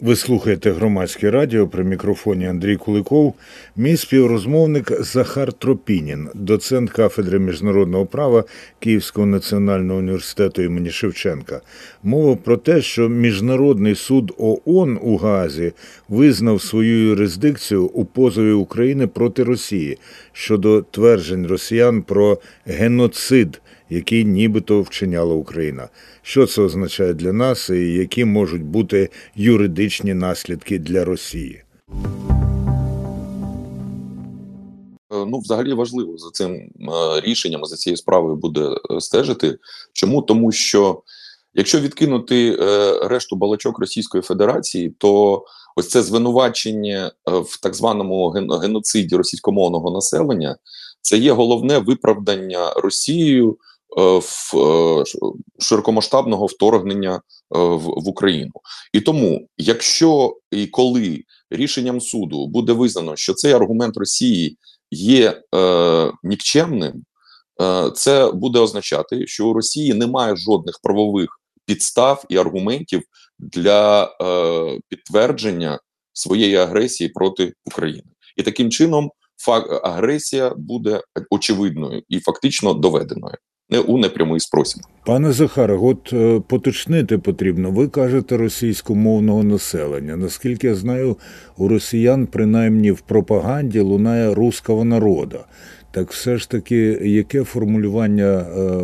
Ви слухаєте громадське радіо при мікрофоні Андрій Куликов, мій співрозмовник Захар Тропінін, доцент кафедри міжнародного права Київського національного університету імені Шевченка. Мова про те, що Міжнародний суд ООН у Газі визнав свою юрисдикцію у позові України проти Росії щодо тверджень росіян про геноцид який нібито вчиняла Україна. Що це означає для нас, і які можуть бути юридичні наслідки для Росії? Е, ну, взагалі важливо за цим е, рішенням за цією справою буде е, стежити. Чому тому, що якщо відкинути решту балачок Російської Федерації, то ось це звинувачення в так званому геноциді російськомовного населення це є головне виправдання Росією в е, широкомасштабного вторгнення е, в, Україну. І тому, якщо і коли рішенням суду буде визнано, що цей аргумент Росії є е, нікчемним, е, це буде означати, що у Росії немає жодних правових підстав і аргументів для е, підтвердження своєї агресії проти України, і таким чином агресія буде очевидною і фактично доведеною не у непрямий спосіб. Пане Захаре, от е, поточнити потрібно. Ви кажете російськомовного населення. Наскільки я знаю, у росіян принаймні в пропаганді лунає руского народа. Так все ж таки, яке формулювання е,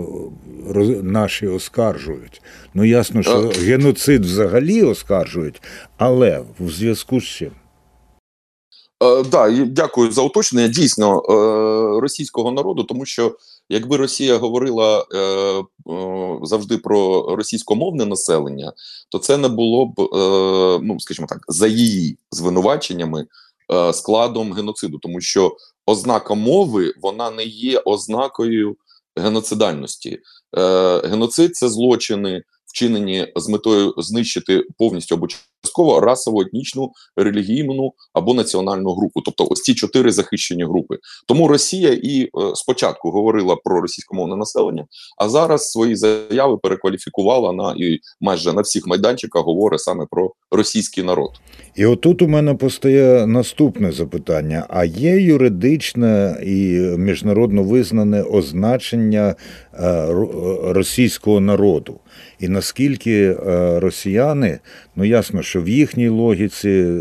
наші оскаржують? Ну ясно, що е. геноцид взагалі оскаржують, але в зв'язку з чим? Е, да, дякую за уточнення. Дійсно е, російського народу, тому що якби Росія говорила е, е, завжди про російськомовне населення, то це не було б, е, ну скажімо так, за її звинуваченнями е, складом геноциду, тому що ознака мови вона не є ознакою геноцидальності. Е, Геноцид це злочини, вчинені з метою знищити повністю або частково расово, етнічну, релігійну або національну групу, тобто ось ці чотири захищені групи. Тому Росія і е, спочатку говорила про російськомовне населення, а зараз свої заяви перекваліфікувала на і майже на всіх майданчиках говорить саме про російський народ. І отут у мене постає наступне запитання: а є юридичне і міжнародно визнане означення е, російського народу? І наскільки е, росіяни, ну ясно, що в їхній логіці е,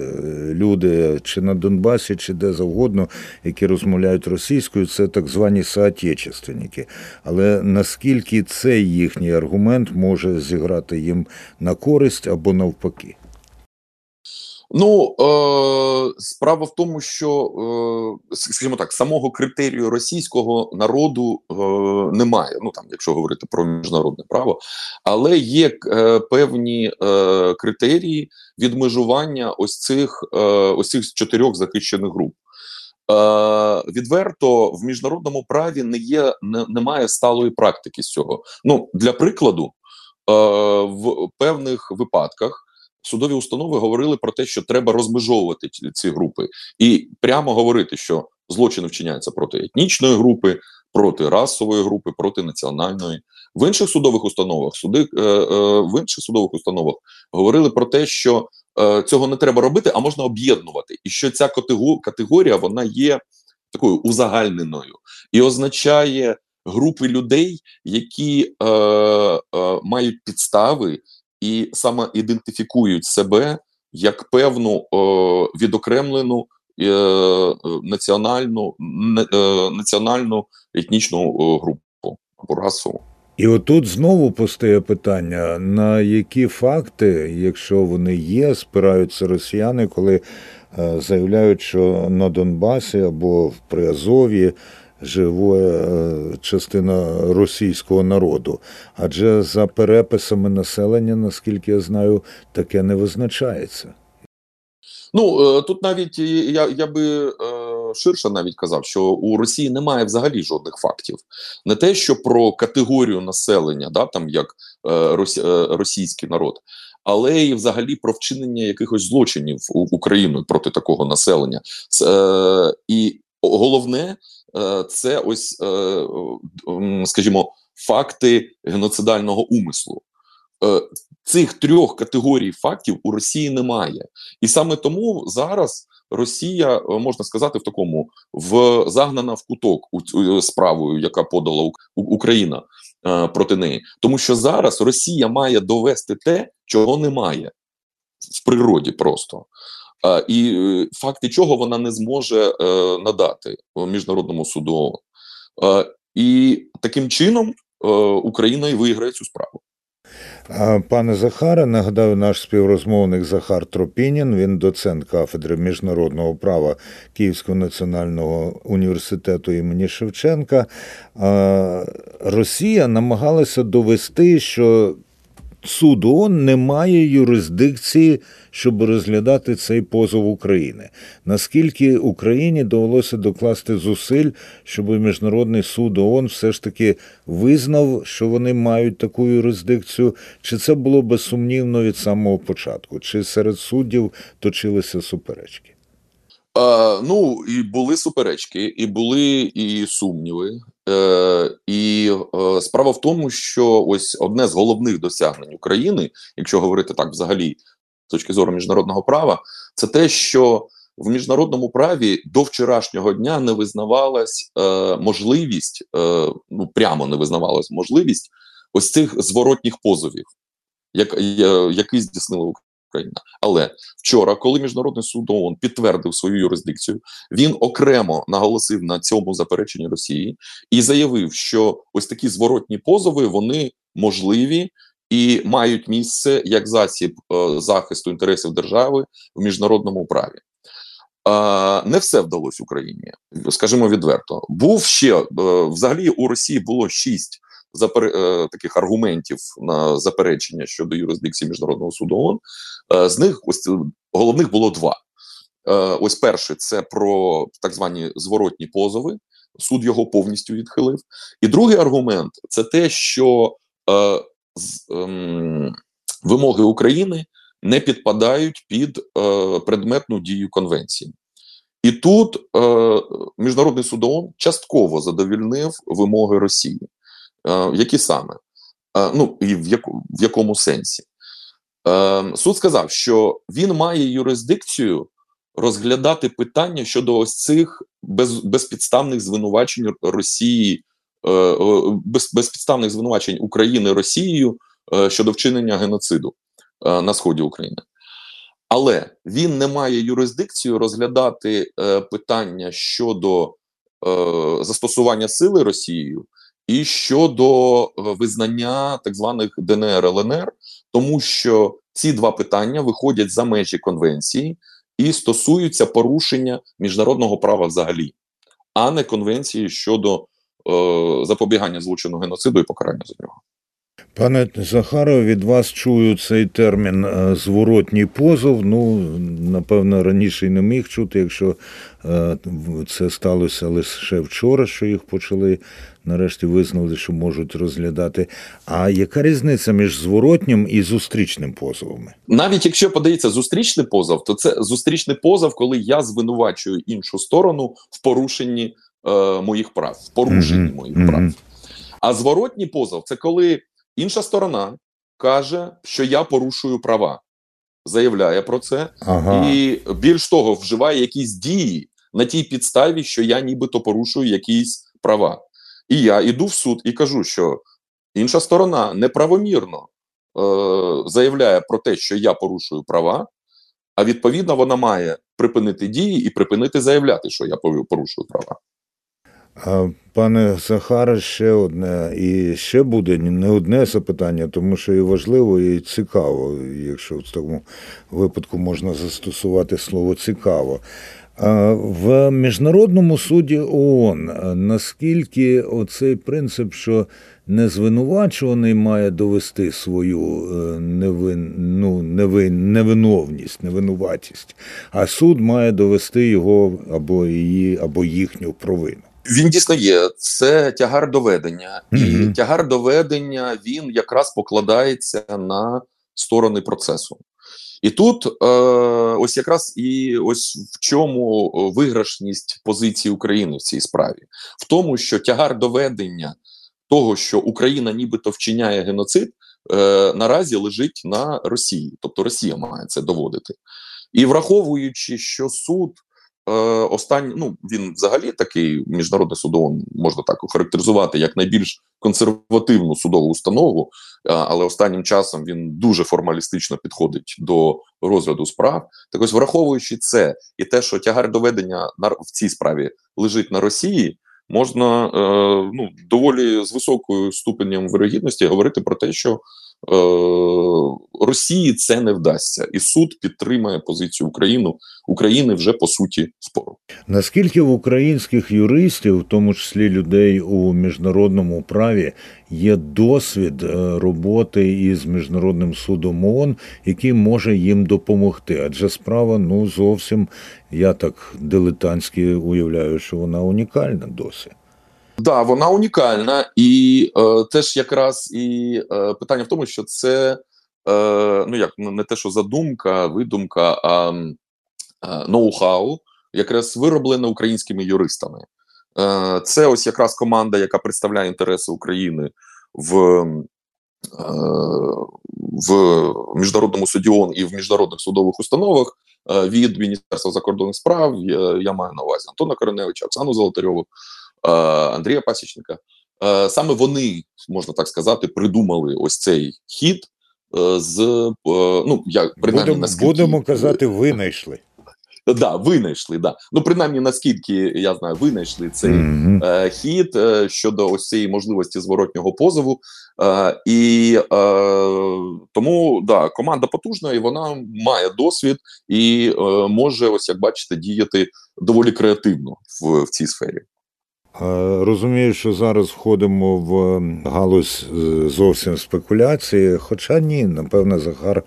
люди чи на Донбасі, чи де завгодно, які розмовляють російською, це так звані соотечественники. Але наскільки цей їхній аргумент може зіграти їм на користь або навпаки? Ну е, справа в тому, що е, скажімо так, самого критерію російського народу е, немає. Ну там, якщо говорити про міжнародне право, але є е, певні е, критерії відмежування ось цих е, ось цих чотирьох захищених груп. Е, Відверто в міжнародному праві не є, не, немає сталої практики з цього. Ну для прикладу, е, в певних випадках судові установи говорили про те, що треба розмежовувати ці групи, і прямо говорити, що злочини вчиняються проти етнічної групи, проти расової групи, проти національної. В інших судових установах суди е, е, в інших судових установах говорили про те, що е, цього не треба робити, а можна об'єднувати, і що ця категорія вона є такою узагальненою і означає групи людей, які е, е, мають підстави і саме ідентифікують себе як певну е, відокремлену е, національну е, національну етнічну е, групу або расову. І отут знову постає питання: на які факти, якщо вони є, спираються росіяни, коли е, заявляють, що на Донбасі або в Приазові живе частина російського народу. Адже за переписами населення, наскільки я знаю, таке не визначається. Ну е, тут навіть я я би е, ширше навіть казав, що у Росії немає взагалі жодних фактів. Не те, що про категорію населення, да там як е, російський народ, але і взагалі про вчинення якихось злочинів Україною проти такого населення. І головне Е, це ось, е, скажімо, факти геноцидального умислу. Е, цих трьох категорій фактів у Росії немає, і саме тому зараз Росія можна сказати в такому в загнана в куток у справою, яка подала Україна проти неї, тому що зараз Росія має довести те, чого немає в природі, просто. І е, факти чого вона не зможе е, надати міжнародному суду. І таким чином е, Україна і виграє цю справу. Пане Захаре, нагадаю, наш співрозмовник Захар Тропінін, він доцент кафедри міжнародного права Київського національного університету імені Шевченка. Росія намагалася довести, що суд ООН не має юрисдикції, щоб розглядати цей позов України. Наскільки Україні довелося докласти зусиль, щоб міжнародний суд ООН все ж таки визнав, що вони мають таку юрисдикцію, чи це було безсумнівно від самого початку, чи серед суддів точилися суперечки? Е, ну і були суперечки, і були і сумніви. Е, І е, справа в тому, що ось одне з головних досягнень України, якщо говорити так, взагалі, з точки зору міжнародного права, це те, що в міжнародному праві до вчорашнього дня не визнавалась е, можливість, е, ну прямо не визнавалась можливість ось цих зворотніх позовів, як, е, які здійснили Україна. Але вчора, коли міжнародний суд ООН підтвердив свою юрисдикцію, він окремо наголосив на цьому запереченні Росії і заявив, що ось такі зворотні позови вони можливі. І мають місце як засіб е, захисту інтересів держави в міжнародному праві. Не все вдалося Україні, скажімо відверто. Був ще е, взагалі у Росії було шість запер... Е, таких аргументів на заперечення щодо юрисдикції міжнародного суду ООН. Е, з них ось головних було два. Е, ось перший це про так звані зворотні позови. Суд його повністю відхилив. І другий аргумент це те, що е, з, е, вимоги України не підпадають під е, предметну дію конвенції. І тут е, міжнародний суд ООН частково задовільнив вимоги Росії. Е, які саме? Е, ну і в яку, в якому сенсі? Е, суд сказав, що він має юрисдикцію розглядати питання щодо ось цих без, безпідставних звинувачень Росії, без, безпідставних звинувачень України Росією щодо вчинення геноциду на сході України. Але він не має юрисдикцію розглядати питання щодо застосування сили Росією і щодо е, визнання так званих ДНР ЛНР, тому що ці два питання виходять за межі конвенції і стосуються порушення міжнародного права взагалі, а не конвенції щодо е, запобігання злочину геноциду і покарання за нього. Пане Захаров, від вас чую цей термін е, зворотній позов. Ну, напевно, раніше й не міг чути, якщо е, це сталося лише вчора, що їх почали нарешті визнали, що можуть розглядати. А яка різниця між зворотнім і зустрічним позовами? Навіть якщо подається зустрічний позов, то це зустрічний позов, коли я звинувачую іншу сторону в порушенні е, моїх прав, в порушенні mm -hmm. моїх прав. А зворотній позов це коли інша сторона каже, що я порушую права, заявляє про це, ага. і більш того, вживає якісь дії на тій підставі, що я нібито порушую якісь права. І я йду в суд і кажу, що інша сторона неправомірно е, заявляє про те, що я порушую права, а відповідно вона має припинити дії і припинити заявляти, що я порушую права. Пане Захаре, ще одне і ще буде не одне запитання, тому що і важливо, і цікаво, якщо в такому випадку можна застосувати слово цікаво. В міжнародному суді ООН наскільки оцей принцип, що незвинувачуваний має довести свою е, невин, ну, невин, невиновність, невинуватість, а суд має довести його або її, або їхню провину. Він дійсно є. Це тягар доведення, і mm -hmm. тягар доведення він якраз покладається на сторони процесу. І тут е, ось якраз і ось в чому виграшність позиції України в цій справі, в тому, що тягар доведення того, що Україна нібито вчиняє геноцид, е, наразі лежить на Росії, тобто Росія має це доводити. І враховуючи, що суд е, останній, ну він взагалі такий міжнародний суд ООН можна так охарактеризувати як найбільш консервативну судову установу, е, але останнім часом він дуже формалістично підходить до розгляду справ. Так ось, враховуючи це і те, що тягар доведення на в цій справі лежить на Росії. Можна е, ну доволі з високою ступенем вирогідності говорити про те, що Росії це не вдасться, і суд підтримає позицію України України вже по суті спору. Наскільки в українських юристів, в тому числі людей у міжнародному праві, є досвід е, роботи із міжнародним судом ООН, який може їм допомогти? Адже справа ну зовсім я так дилетантськи уявляю, що вона унікальна досі. Да, вона унікальна, і е, теж якраз і е, питання в тому, що це е, ну як не те, що задумка, видумка, а е, ноу-хау, якраз вироблена українськими юристами. Е, Це ось якраз команда, яка представляє інтереси України в е, в міжнародному суді ООН і в міжнародних судових установах е, від Міністерства закордонних справ. Я маю на увазі Антона Кореневича, Оксану Золотарьову. Е, Андрія Пасічника. Е, саме вони можна так сказати придумали ось цей хід е, з ну як принаймні будемо, наскільки будемо казати, винайшли. Да, винайшли, да. Ну, принаймні, наскільки я знаю, винайшли цей mm -hmm. е, хід е, щодо ось цієї можливості зворотнього позову. Е, і е, тому да, команда потужна, і вона має досвід і е, може, ось як бачите, діяти доволі креативно в, в цій сфері. Розумію, що зараз входимо в галузь е, зовсім спекуляції. Хоча ні, напевне, Захар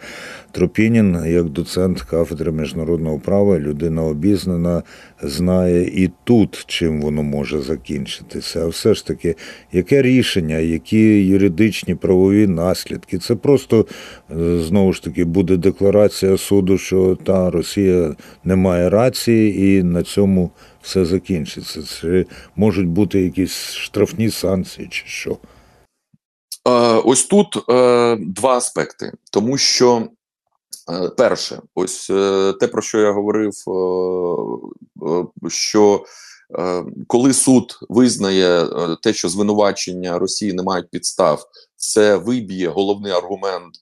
Тропінін, як доцент кафедри міжнародного права, людина обізнана, знає і тут, чим воно може закінчитися. А все ж таки, яке рішення, які юридичні правові наслідки? Це просто е, знову ж таки буде декларація суду, що та Росія не має рації, і на цьому все закінчиться? Чи можуть бути якісь штрафні санкції, чи що? Е, ось тут е, два аспекти, тому що. Е, перше, ось е, те, про що я говорив, е, що коли суд визнає те, що звинувачення Росії не мають підстав, це виб'є головний аргумент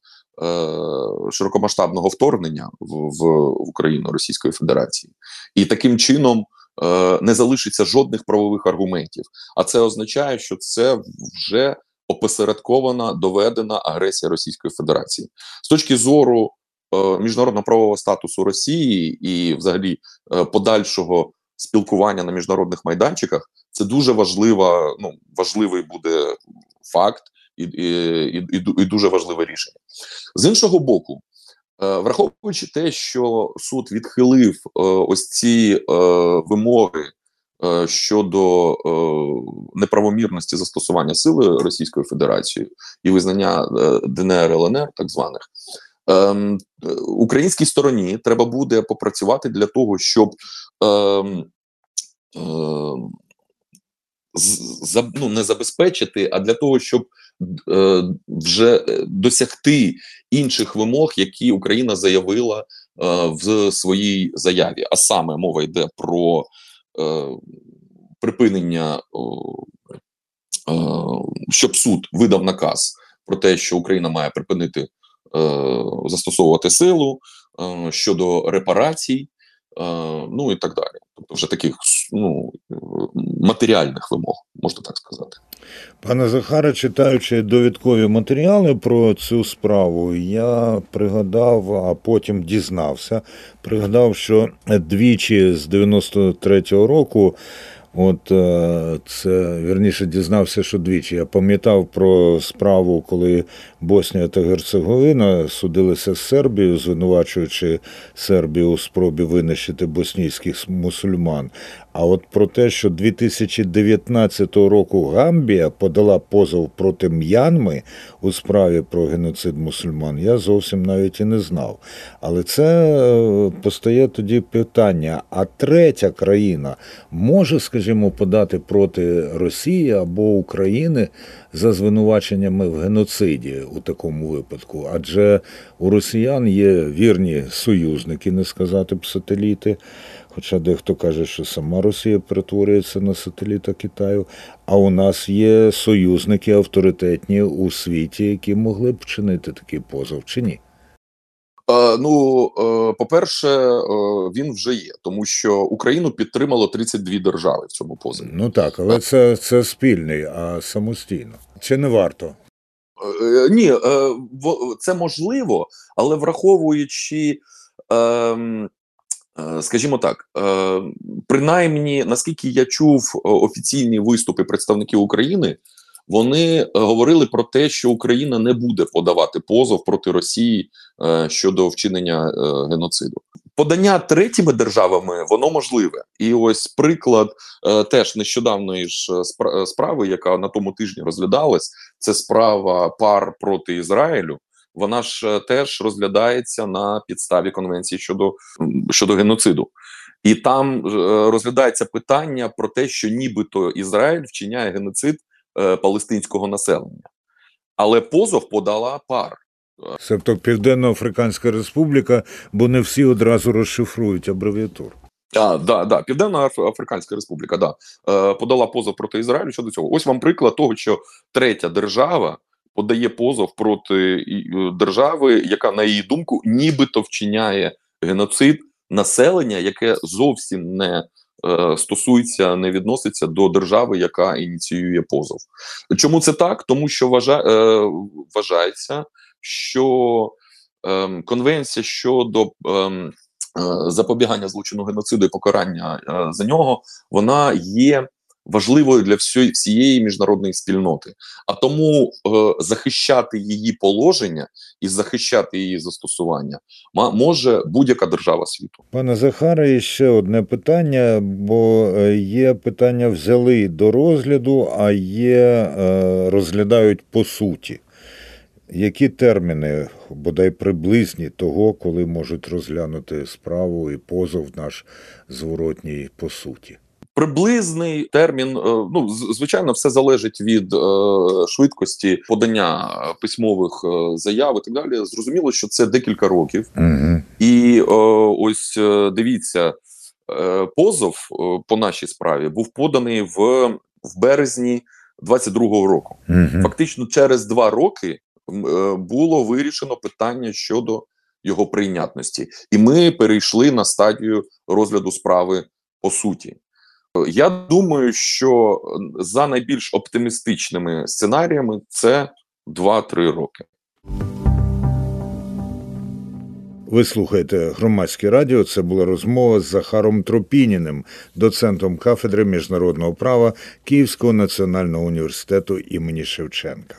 широкомасштабного вторгнення в, Україну Російської Федерації, і таким чином не залишиться жодних правових аргументів. А це означає, що це вже опосередкована доведена агресія Російської Федерації. З точки зору е, міжнародно правового статусу Росії і, взагалі, е, подальшого спілкування на міжнародних майданчиках. Це дуже важлива, ну важливий буде факт і, і, і, і дуже важливе рішення з іншого боку. Е, враховуючи те, що суд відхилив е, ось ці е, вимоги щодо неправомірності застосування сили Російською Федерацією і визнання ДНР ЛНР, так званих. Ем, українській стороні треба буде попрацювати для того, щоб ем, ем, ну, не забезпечити, а для того, щоб е, вже е, досягти інших вимог, які Україна заявила е, в своїй заяві. А саме мова йде про е, припинення, е, щоб суд видав наказ про те, що Україна має припинити е, застосовувати силу е, щодо репарацій. Е, ну і так далі. Тобто, вже таких ну, матеріальних вимог, можна так сказати. Пане Захаре, читаючи довідкові матеріали про цю справу, я пригадав, а потім дізнався. Пригадав, що двічі з 93-го року. От е, це вірніше дізнався, що двічі. Я пам'ятав про справу, коли Боснія та Герцеговина судилися з Сербією, звинувачуючи Сербію у спробі винищити боснійських мусульман. А от про те, що 2019 року Гамбія подала позов проти М'янми у справі про геноцид мусульман, я зовсім навіть і не знав. Але це е, постає тоді питання: а третя країна може, скажімо, скажімо, подати проти Росії або України за звинуваченнями в геноциді у такому випадку? Адже у росіян є вірні союзники, не сказати б сателіти. Хоча дехто каже, що сама Росія перетворюється на сателіта Китаю, а у нас є союзники авторитетні у світі, які могли б вчинити такий позов, чи ні? Е, ну, е, по-перше, е, він вже є, тому що Україну підтримало 32 держави в цьому позові. Ну так, але це, це спільний, а самостійно. Чи не варто? Ні, це можливо, але враховуючи, ем, скажімо так, принаймні, наскільки я чув офіційні виступи представників України, вони е, говорили про те, що Україна не буде подавати позов проти Росії е, щодо вчинення е, геноциду. Подання третіми державами воно можливе, і ось приклад е, теж нещодавної ж е, е, справи, яка на тому тижні розглядалась, це справа пар проти Ізраїлю. Вона ж теж розглядається на підставі конвенції щодо, щодо геноциду. І там розглядається питання про те, що нібито Ізраїль вчиняє геноцид е, палестинського населення. Але позов подала пар. Себто Південно-Африканська Республіка, бо не всі одразу розшифрують абревіатуру. А, да, да, Південна Африканська Республіка, да, е, подала позов проти Ізраїлю щодо цього. Ось вам приклад того, що третя держава подає позов проти е, держави, яка, на її думку, нібито вчиняє геноцид населення, яке зовсім не стосується, не відноситься до держави, яка ініціює позов. Чому це так? Тому що вважа, е, вважається, що ем, конвенція щодо ем, е, запобігання злочину геноциду і покарання е, за нього, вона є важливою для всієї, всієї міжнародної спільноти. А тому е, захищати її положення і захищати її застосування може будь-яка держава світу. Пане Захаре, ще одне питання, бо е, є питання взяли до розгляду, а є е, розглядають по суті. Які терміни, бодай приблизні того, коли можуть розглянути справу і позов наш зворотній по суті? Приблизний термін, е, ну звичайно, все залежить від е, швидкості подання письмових е, заяв і так далі. Зрозуміло, що це декілька років. Угу. І ось дивіться, позов по нашій справі був поданий в, в березні 22-го року. Угу. Фактично, через два роки було вирішено питання щодо його прийнятності, і ми перейшли на стадію розгляду справи по суті. Я думаю, що за найбільш оптимістичними сценаріями це 2-3 роки. Ви слухаєте громадське радіо. Це була розмова з Захаром Тропініним, доцентом кафедри міжнародного права Київського національного університету імені Шевченка.